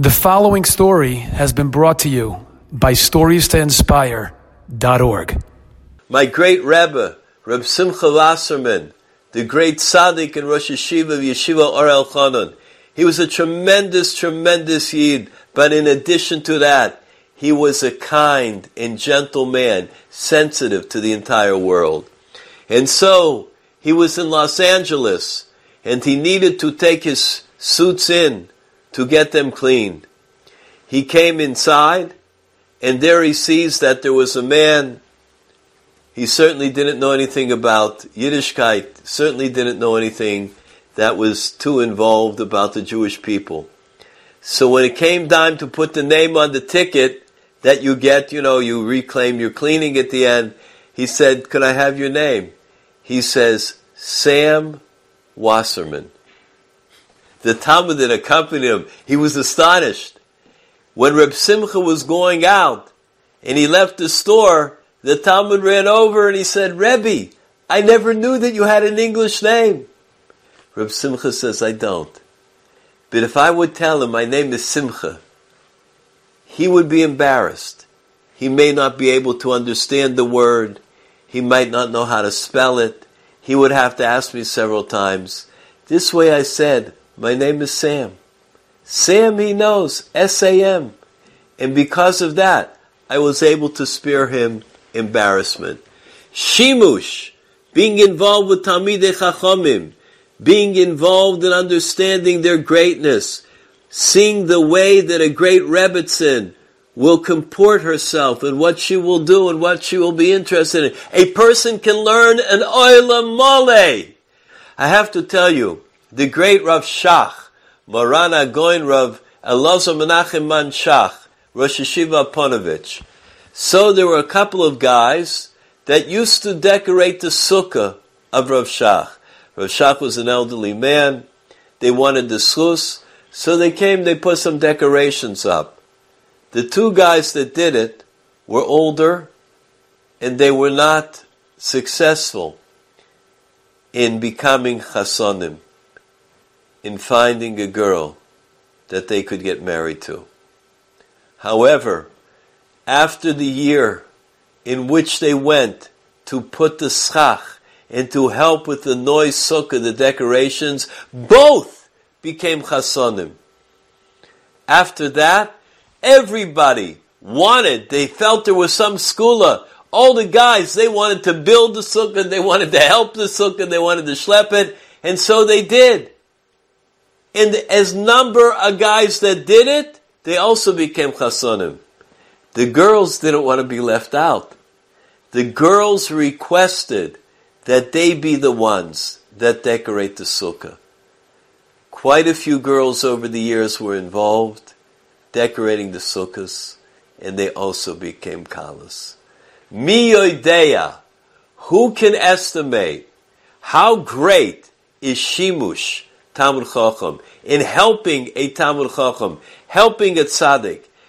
The following story has been brought to you by StoriesToInspire.org. My great Rebbe, Reb Simcha Wasserman, the great tzaddik and Rosh Yeshiva of Yeshiva Or Elchanan, he was a tremendous, tremendous Yid, but in addition to that, he was a kind and gentle man, sensitive to the entire world. And so, he was in Los Angeles, and he needed to take his suits in to get them cleaned. He came inside, and there he sees that there was a man. He certainly didn't know anything about Yiddishkeit, certainly didn't know anything that was too involved about the Jewish people. So when it came time to put the name on the ticket that you get, you know, you reclaim your cleaning at the end, he said, Could I have your name? He says, Sam Wasserman. The Talmid that accompanied him, he was astonished. When Reb Simcha was going out and he left the store, the Talmid ran over and he said, Rebbe, I never knew that you had an English name. Reb Simcha says, I don't. But if I would tell him my name is Simcha, he would be embarrassed. He may not be able to understand the word. He might not know how to spell it. He would have to ask me several times. This way I said, my name is Sam. Sam he knows, S-A-M. And because of that, I was able to spare him embarrassment. Shimush, being involved with Talmidei Chachamim, being involved in understanding their greatness, seeing the way that a great Rebbitzin will comport herself and what she will do and what she will be interested in. A person can learn an oila mole. I have to tell you, the great Rav Shach, Maran HaGaon Rav Elazar Menachem Man Shach, Rosh Yeshiva Ponovich. So there were a couple of guys that used to decorate the sukkah of Rav Shach. Rav Shach was an elderly man. They wanted the zchus, so they came, they put some decorations up. The two guys that did it were older, and they were not successful in becoming chasonim in finding a girl that they could get married to. However, after the year in which they went to put the schach and to help with the noi sukkah, the decorations, both became chasonim. After that, everybody wanted, they felt there was some segulah. All the guys, they wanted to build the sukkah, they wanted to help the sukkah, they wanted to schlep it, and so they did. And as number of guys that did it, they also became chasonim. The girls didn't want to be left out. The girls requested that they be the ones that decorate the sukkah. Quite a few girls over the years were involved decorating the sukkahs, and they also became kalas. Miyoideya, who can estimate how great is shimush Talmid Chacham, in helping a Talmid Chacham, helping a tzaddik,